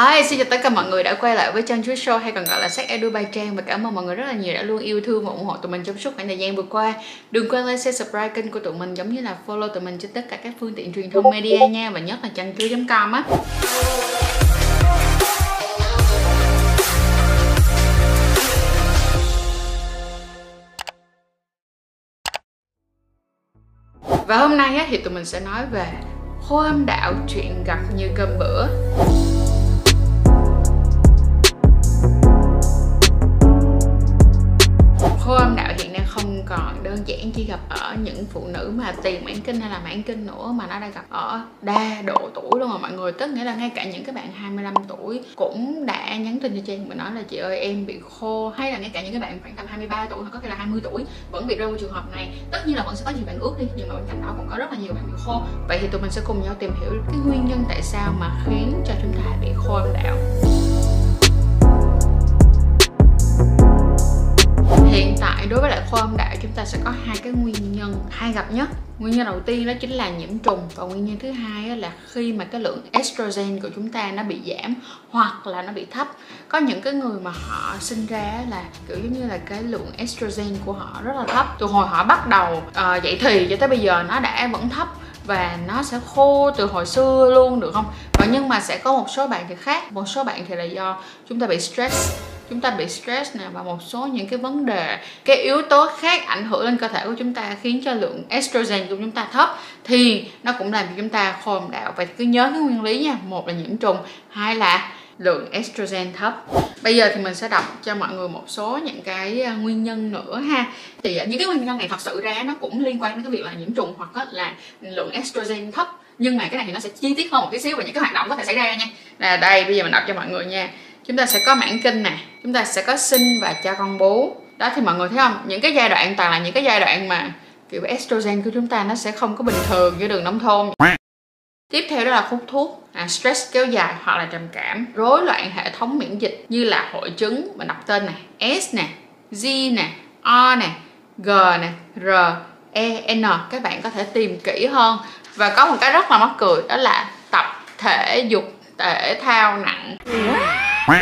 Hi, xin chào tất cả mọi người đã quay lại với Trang Chuối Show hay còn gọi là Sách Edu by Trang và cảm ơn mọi người rất là nhiều đã luôn yêu thương và ủng hộ tụi mình trong suốt khoảng thời gian vừa qua. Đừng quên like, share, subscribe kênh của tụi mình giống như là follow tụi mình trên tất cả các phương tiện truyền thông media nha và nhất là trang chuối.com á. Và hôm nay á, thì tụi mình sẽ nói về khô âm đạo chuyện gặp như cơm bữa còn đơn giản chỉ gặp ở những phụ nữ mà tiền mãn kinh hay là mãn kinh nữa mà nó đang gặp ở đa độ tuổi luôn rồi mọi người. Tức nghĩa là ngay cả những cái bạn 25 tuổi cũng đã nhắn tin cho Trang và nói là chị ơi, em bị khô. Hay là ngay cả những cái bạn khoảng tầm 23 tuổi hoặc có thể là 20 tuổi vẫn bị rơi vào trường hợp này. Tất nhiên là vẫn sẽ có nhiều bạn ướt đi, nhưng mà bên cạnh đó cũng có rất là nhiều bạn bị khô. Vậy thì tụi mình sẽ cùng nhau tìm hiểu cái nguyên nhân tại sao mà khiến cho chúng ta bị khô âm đạo hiện tại đối với lại khô âm đạo chúng ta sẽ có hai cái nguyên nhân hay gặp nhất. Nguyên nhân đầu tiên đó chính là nhiễm trùng và nguyên nhân thứ hai là khi mà cái lượng estrogen của chúng ta nó bị giảm hoặc là nó bị thấp. Có những cái người mà họ sinh ra là kiểu giống như là cái lượng estrogen của họ rất là thấp. Từ hồi họ bắt đầu uh, dậy thì cho tới bây giờ nó đã vẫn thấp và nó sẽ khô từ hồi xưa luôn được không? Và nhưng mà sẽ có một số bạn thì khác. Một số bạn thì là do chúng ta bị stress chúng ta bị stress nè, và một số những cái vấn đề, cái yếu tố khác ảnh hưởng lên cơ thể của chúng ta khiến cho lượng estrogen của chúng ta thấp, thì nó cũng làm cho chúng ta khô âm đạo. Vậy thì cứ nhớ cái nguyên lý nha, một là nhiễm trùng, hai là lượng estrogen thấp. Bây giờ thì mình sẽ đọc cho mọi người một số những cái à, nguyên nhân nữa ha. Thì à, những cái nguyên nhân này thật sự ra nó cũng liên quan đến cái việc là nhiễm trùng hoặc là lượng estrogen thấp. Nhưng mà cái này thì nó sẽ chi tiết hơn một tí xíu về những cái hoạt động có thể xảy ra nha. Là đây, bây giờ mình đọc cho mọi người nha chúng ta sẽ có mãn kinh nè chúng ta sẽ có sinh và cho con bú. Đó thì mọi người thấy không? Những cái giai đoạn toàn là những cái giai đoạn mà kiểu estrogen của chúng ta nó sẽ không có bình thường như đường nông thôn. Tiếp theo đó là hút thuốc. À, stress kéo dài hoặc là trầm cảm rối loạn hệ thống miễn dịch như là hội chứng mình đọc tên này S nè G nè O nè G nè R E N. Các bạn có thể tìm kỹ hơn. Và có một cái rất là mắc cười đó là tập thể dục thể thao nặng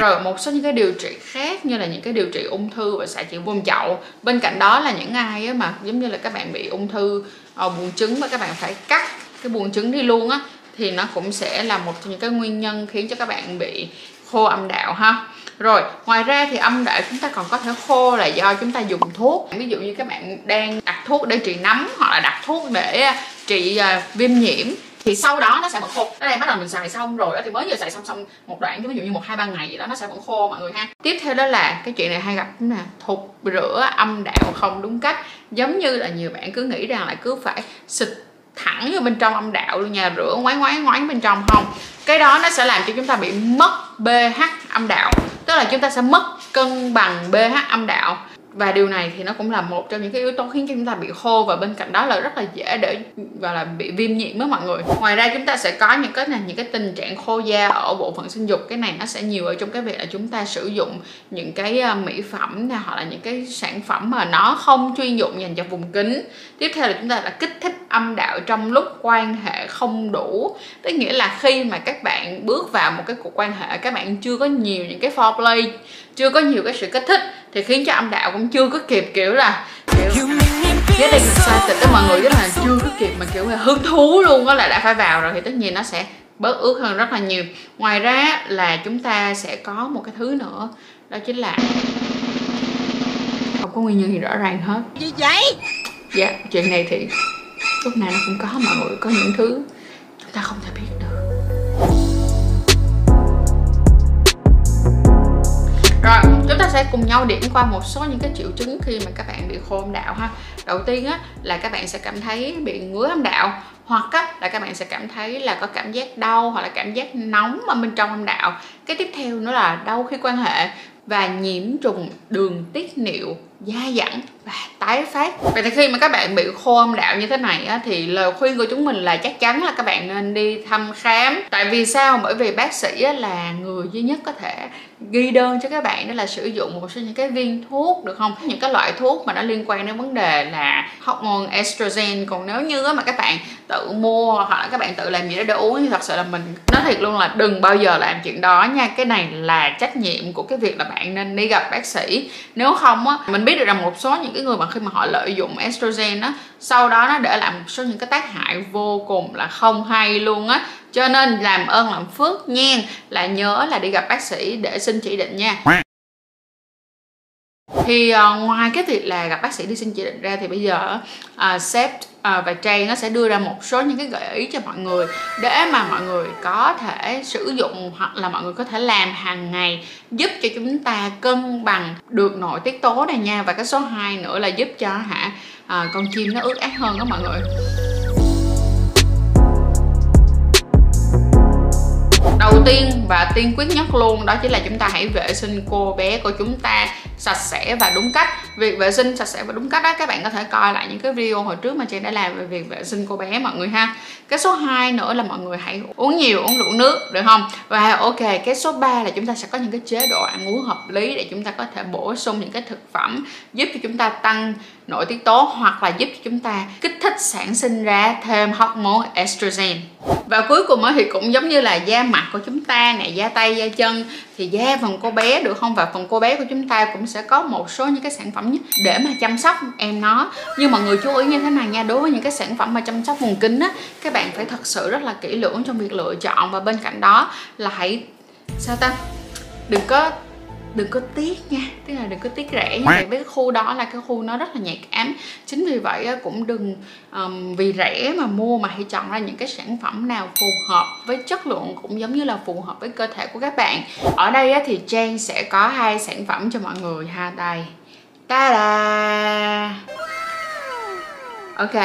rồi một số những cái điều trị khác như là những cái điều trị ung thư và xạ trị vùng chậu. Bên cạnh đó là những ai mà giống như là các bạn bị ung thư ờ, buồng trứng và các bạn phải cắt cái buồng trứng đi luôn á thì nó cũng sẽ là một trong những cái nguyên nhân khiến cho các bạn bị khô âm đạo ha. Rồi ngoài ra thì âm đạo chúng ta còn có thể khô là do chúng ta dùng thuốc. Ví dụ như các bạn đang đặt thuốc để trị nấm hoặc là đặt thuốc để ờ, trị uh, viêm nhiễm thì sau đó nó sẽ vẫn khô. Đây bắt đầu mình xài xong rồi đó thì mới vừa xài xong xong một đoạn ví dụ như một hai ba ngày gì đó, nó sẽ vẫn khô mọi người ha. Tiếp theo đó là cái chuyện này hay gặp nè thục rửa âm đạo không đúng cách. Giống như là nhiều bạn cứ nghĩ rằng là cứ phải xịt thẳng vô bên trong âm đạo luôn nha, rửa ngoái ngoái ngoái bên trong không? Cái đó nó sẽ làm cho chúng ta bị mất pH âm đạo, tức là chúng ta sẽ mất cân bằng pH âm đạo và điều này thì nó cũng là một trong những cái yếu tố khiến cho chúng ta bị khô và bên cạnh đó là rất là dễ để, gọi là, bị viêm nhiễm với mọi người. Ngoài ra chúng ta sẽ có những cái này những cái tình trạng khô da ở bộ phận sinh dục. Cái này nó sẽ nhiều ở trong cái việc là chúng ta sử dụng những cái à, mỹ phẩm này hoặc là những cái sản phẩm mà nó không chuyên dụng dành cho vùng kính tiếp theo là chúng ta là kích thích âm đạo trong lúc quan hệ không đủ. Tức nghĩa là khi mà các bạn bước vào một cái cuộc quan hệ, các bạn chưa có nhiều những cái foreplay, chưa có nhiều cái sự kích thích thì khiến cho âm đạo cũng chưa có kịp kiểu là kiểu với đây excited đó mọi người rất là chưa có kịp mà kiểu là hứng thú luôn đó là đã phải vào rồi thì tất nhiên nó sẽ bớt ướt hơn rất là nhiều. Ngoài ra là chúng ta sẽ có một cái thứ nữa đó chính là không có nguyên nhân gì rõ ràng hết. Gì vậy? Dạ chuyện này thì lúc nào nó cũng có mọi người có những thứ chúng ta không thể biết cùng nhau điểm qua một số những cái triệu chứng khi mà các bạn bị khô âm đạo ha. Đầu tiên á là các bạn sẽ cảm thấy bị ngứa âm đạo hoặc á, là các bạn sẽ cảm thấy là có cảm giác đau hoặc là cảm giác nóng ở bên trong âm đạo. Cái tiếp theo nữa là đau khi quan hệ và nhiễm trùng đường tiết niệu da dặn và tái phát. Vậy thì khi mà các bạn bị khô âm đạo như thế này á, thì lời khuyên của chúng mình là chắc chắn là các bạn nên đi thăm khám. Tại vì sao? Bởi vì bác sĩ á, là người duy nhất có thể ghi đơn cho các bạn đó là sử dụng một số những cái viên thuốc được không? Những cái loại thuốc mà nó liên quan đến vấn đề là hormone estrogen. Còn nếu như mà các bạn tự mua hoặc là các bạn tự làm gì đó để uống thì thật sự là mình nói thiệt luôn là đừng bao giờ làm chuyện đó nha. Cái này là trách nhiệm của cái việc là bạn nên đi gặp bác sĩ. Nếu không á mình biết được rằng một số những cái người mà khi mà họ lợi dụng estrogen á, sau đó nó để lại một số những cái tác hại vô cùng là không hay luôn á. Cho nên làm ơn, làm phước nha. Là nhớ là đi gặp bác sĩ để xin chỉ định nha thì uh, ngoài cái việc là gặp bác sĩ đi xin chỉ định ra thì bây giờ uh, sếp uh, và Trang nó sẽ đưa ra một số những cái gợi ý cho mọi người để mà mọi người có thể sử dụng hoặc là mọi người có thể làm hàng ngày giúp cho chúng ta cân bằng được nội tiết tố này nha. Và cái số 2 nữa là giúp cho hả uh, con chim nó ướt át hơn đó mọi người. Đầu tiên và tiên quyết nhất luôn đó chính là chúng ta hãy vệ sinh cô bé của chúng ta sạch sẽ và đúng cách. Việc vệ sinh sạch sẽ và đúng cách đó, các bạn có thể coi lại những cái video hồi trước mà chị đã làm về việc vệ sinh cô bé, mọi người ha. Cái số 2 nữa là mọi người hãy uống nhiều, uống đủ nước, được không? Và ok, cái số 3 là chúng ta sẽ có những cái chế độ ăn uống hợp lý để chúng ta có thể bổ sung những cái thực phẩm giúp cho chúng ta tăng nội tiết tố hoặc là giúp cho chúng ta kích thích sản sinh ra thêm hormone estrogen. Và cuối cùng thì cũng giống như là da mặt của chúng ta nè, da tay, da chân, thì da phần cô bé được không? Và phần cô bé của chúng ta cũng sẽ có một số những cái sản phẩm nhất để mà chăm sóc em nó. Nhưng mà người chú ý như thế này nha, đối với những cái sản phẩm mà chăm sóc vùng kính á, các bạn phải thật sự rất là kỹ lưỡng trong việc lựa chọn. Và bên cạnh đó là hãy, sao ta? Đừng có đừng có tiếc nha. Tức là đừng có tiếc rẻ như vậy với cái khu đó là cái khu nó rất là nhạy cảm. Chính vì vậy cũng đừng um, vì rẻ mà mua mà hãy chọn ra những cái sản phẩm nào phù hợp với chất lượng cũng giống như là phù hợp với cơ thể của các bạn. Ở đây thì Trang sẽ có hai sản phẩm cho mọi người ha. Đây. Ta da ok.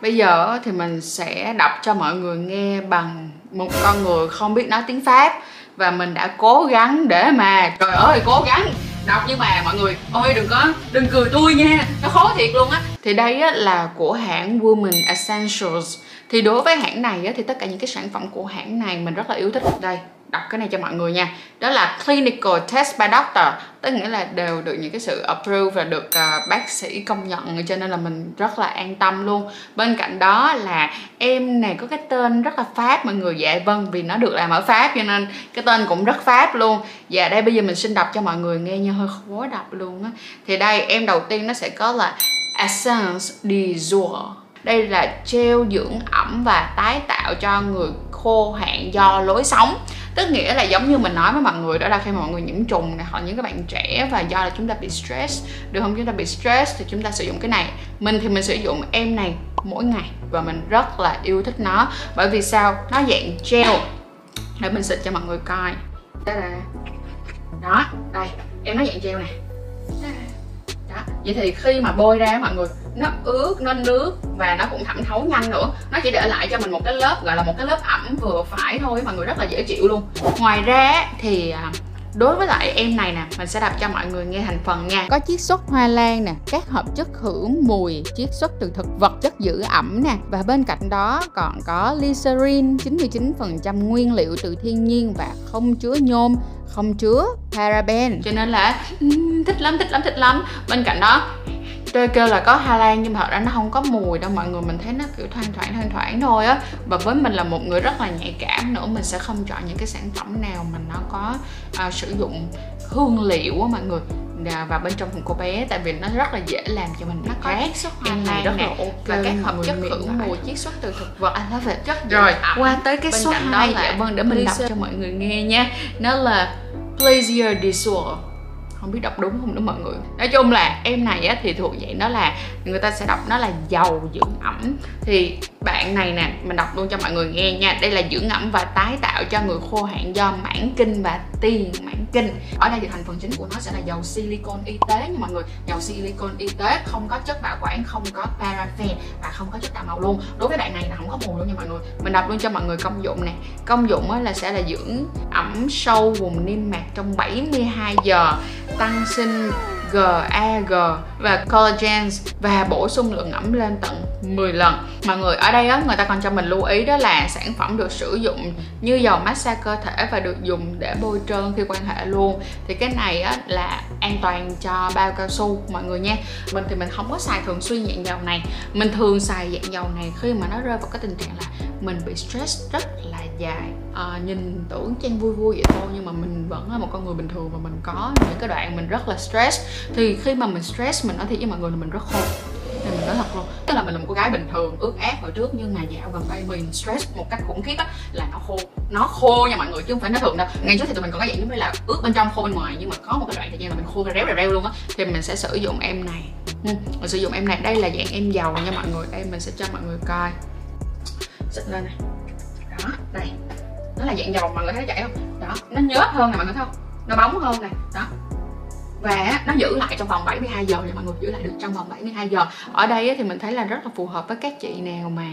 Bây giờ thì mình sẽ đọc cho mọi người nghe bằng một con người không biết nói tiếng pháp và mình đã cố gắng để mà trời ơi cố gắng. Đọc nhưng mà mọi người ôi đừng có đừng cười tôi nha nó khó thiệt luôn á. Thì đây á, là của hãng Women Essentials. Thì đối với hãng này á, thì tất cả những cái sản phẩm của hãng này mình rất là yêu thích. Đây đọc cái này cho mọi người nha. Đó là clinical test by doctor tức nghĩa là đều được những cái sự approve và được uh, bác sĩ công nhận cho nên là mình rất là an tâm luôn. Bên cạnh đó là em này có cái tên rất là pháp mọi người dạ vâng vì nó được làm ở pháp cho nên cái tên cũng rất pháp luôn. Và đây bây giờ mình xin đọc cho mọi người nghe như hơi khó đọc luôn á. Thì đây em đầu tiên nó sẽ có là essence de jour. Đây là treo dưỡng ẩm và tái tạo cho người khô hạn do lối sống tức nghĩa là giống như mình nói với mọi người đó là khi mà mọi người nhiễm trùng này, hoặc những các bạn trẻ và do là chúng ta bị stress, được không? Chúng ta bị stress thì chúng ta sử dụng cái này. Mình thì mình sử dụng em này mỗi ngày và mình rất là yêu thích nó. Bởi vì sao? Nó dạng gel. Để mình xịt cho mọi người coi. Đó là đó, đây. Em nó dạng gel này đó, vậy thì khi mà bôi ra mọi người nó ướt nó nước và nó cũng thẩm thấu nhanh nữa. Nó chỉ để lại cho mình một cái lớp gọi là một cái lớp ẩm vừa phải thôi mọi người rất là dễ chịu luôn. Ngoài ra thì à, Đối với lại em này nè, mình sẽ đọc cho mọi người nghe thành phần nha. Có chiết xuất hoa lan nè, các hợp chất hưởng mùi, chiết xuất từ thực vật, chất giữ ẩm nè. Và bên cạnh đó còn có glycerin, 99% nguyên liệu từ thiên nhiên và không chứa nhôm không chứa paraben. Cho nên là thích lắm thích lắm thích lắm. Bên cạnh đó tôi kêu là có Hà Lan nhưng mà thật ra nó không có mùi đâu mọi người mình thấy nó kiểu thoang thoảng thoang thoảng thôi á. Và với mình là một người rất là nhạy cảm nữa mình sẽ không chọn những cái sản phẩm nào mà nó có uh, sử dụng hương liệu á mọi người. Và bên trong thùng cô bé tại vì nó rất là dễ làm cho mình nó có chiết xuất hoa lan rất là ok và các hợp chất hưởng mùi chiết xuất từ thực vật. Anh nói về chất rồi qua tới cái số 2 dạ vâng để mình đọc cho mọi người nghe nha. Nó là Pleasure Dissolve không biết đọc đúng không nữa mọi người. Nói chung là em này á, thì thuộc dạng đó là người ta sẽ đọc nó là dầu dưỡng ẩm. Thì bạn này nè mình đọc luôn cho mọi người nghe nha. Đây là dưỡng ẩm và tái tạo cho người khô hạn do mãn kinh và tiền mãn kinh. Ở đây thì thành phần chính của nó sẽ là dầu silicon y tế nha mọi người. Dầu silicon y tế không có chất bảo quản, không có paraffin và không có chất tạo màu luôn. Đối với bạn này là không có mùi luôn nha mọi người. Mình đọc luôn cho mọi người công dụng nè. Công dụng là sẽ là dưỡng ẩm sâu vùng niêm mạc trong 72 giờ, tăng sinh GAG và collagen và bổ sung lượng ẩm lên tận 10 lần. Mọi người ở đây á, người ta còn cho mình lưu ý đó là sản phẩm được sử dụng như dầu massage cơ thể và được dùng để bôi trơn khi quan hệ luôn. Thì cái này á, là an toàn cho bao cao su, mọi người nha. Mình thì mình không có xài thường xuyên dạng dầu này. Mình thường xài dạng dầu này khi mà nó rơi vào cái tình trạng là mình bị stress rất là dài. À, nhìn tưởng trang vui vui vậy thôi nhưng mà mình vẫn là một con người bình thường và mình có những cái đoạn mình rất là stress. Thì khi mà mình stress mình nói thiệt với mọi người là mình rất khô nên mình nói thật luôn tức là mình là một cô gái bình thường ướt át hồi trước nhưng mà dạo gần đây mình stress một cách khủng khiếp á là nó khô. Nó khô nha mọi người chứ không phải nó thường đâu. Ngày trước thì tụi mình còn có dạng giống như là ướt bên trong khô bên ngoài nhưng mà có một cái đoạn thời gian là mình khô réo réo luôn á. Thì mình sẽ sử dụng em này. Ừ, mình sử dụng em này. Đây là dạng em dầu nha mọi người. Đây mình sẽ cho mọi người coi. Xịt lên này đó, đây. Nó là dạng dầu mọi người thấy vậy không? Đó, nó nhớt hơn nè mọi người thấy không? Nó bóng hơn nè. Đó. Và nó giữ lại trong vòng 72 giờ thì mọi người, giữ lại được trong vòng 72 giờ. Ở đây thì mình thấy là rất là phù hợp với các chị nào mà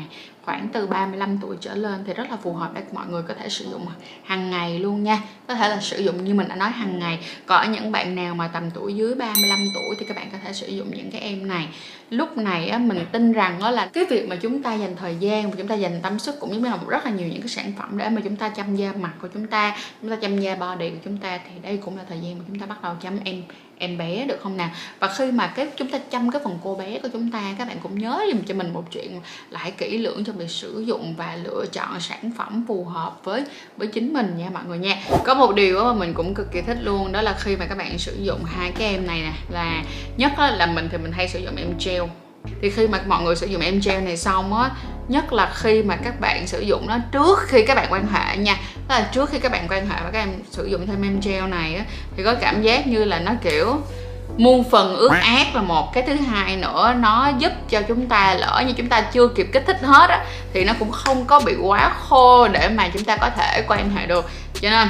khoảng từ 35 tuổi trở lên thì rất là phù hợp để mọi người có thể sử dụng hàng ngày luôn nha. Có thể là sử dụng như mình đã nói hàng ngày. Còn ở những bạn nào mà tầm tuổi dưới 35 tuổi thì các bạn có thể sử dụng những cái em này. Lúc này á, mình tin rằng đó là cái việc mà chúng ta dành thời gian và chúng ta dành tâm sức cũng như là rất là nhiều những cái sản phẩm để mà chúng ta chăm da mặt của chúng ta chúng ta chăm da body của chúng ta thì đây cũng là thời gian mà chúng ta bắt đầu chăm em em bé được không nào? Và khi mà cái chúng ta chăm cái phần cô bé của chúng ta, các bạn cũng nhớ dùm cho mình một chuyện là hãy kỹ lưỡng trong việc sử dụng và lựa chọn sản phẩm phù hợp với với chính mình nha mọi người nha. Có một điều mà mình cũng cực kỳ thích luôn, đó là khi mà các bạn sử dụng hai cái em này nè, là nhất là mình thì mình hay sử dụng em gel. Thì khi mà mọi người sử dụng em gel này xong á, nhất là khi mà các bạn sử dụng nó trước khi các bạn quan hệ nha tức là trước khi các bạn quan hệ và các em sử dụng thêm em gel này á, thì có cảm giác như là nó kiểu muôn phần ướt át. Là một cái thứ hai nữa, nó giúp cho chúng ta lỡ như chúng ta chưa kịp kích thích hết á, thì nó cũng không có bị quá khô để mà chúng ta có thể quan hệ được. Cho nên,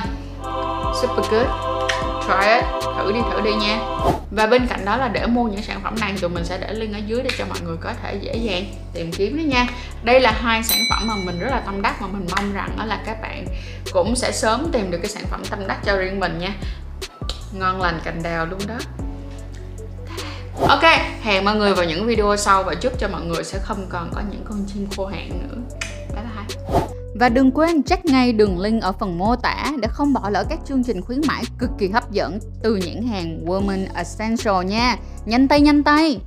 super good try it. Thử đi thử đi nha. Và bên cạnh đó là để mua những sản phẩm này tụi mình sẽ để link ở dưới để cho mọi người có thể dễ dàng tìm kiếm đó nha. Đây là hai sản phẩm mà mình rất là tâm đắc mà mình mong rằng đó là các bạn cũng sẽ sớm tìm được cái sản phẩm tâm đắc cho riêng mình nha. Ngon lành cành đào luôn đó. Ok, hẹn mọi người vào những video sau và chúc cho mọi người sẽ không còn có những con chim khô hạn nữa. Và đừng quên check ngay đường link ở phần mô tả để không bỏ lỡ các chương trình khuyến mãi cực kỳ hấp dẫn từ nhãn hàng Woman Essential nha. Nhanh tay nhanh tay!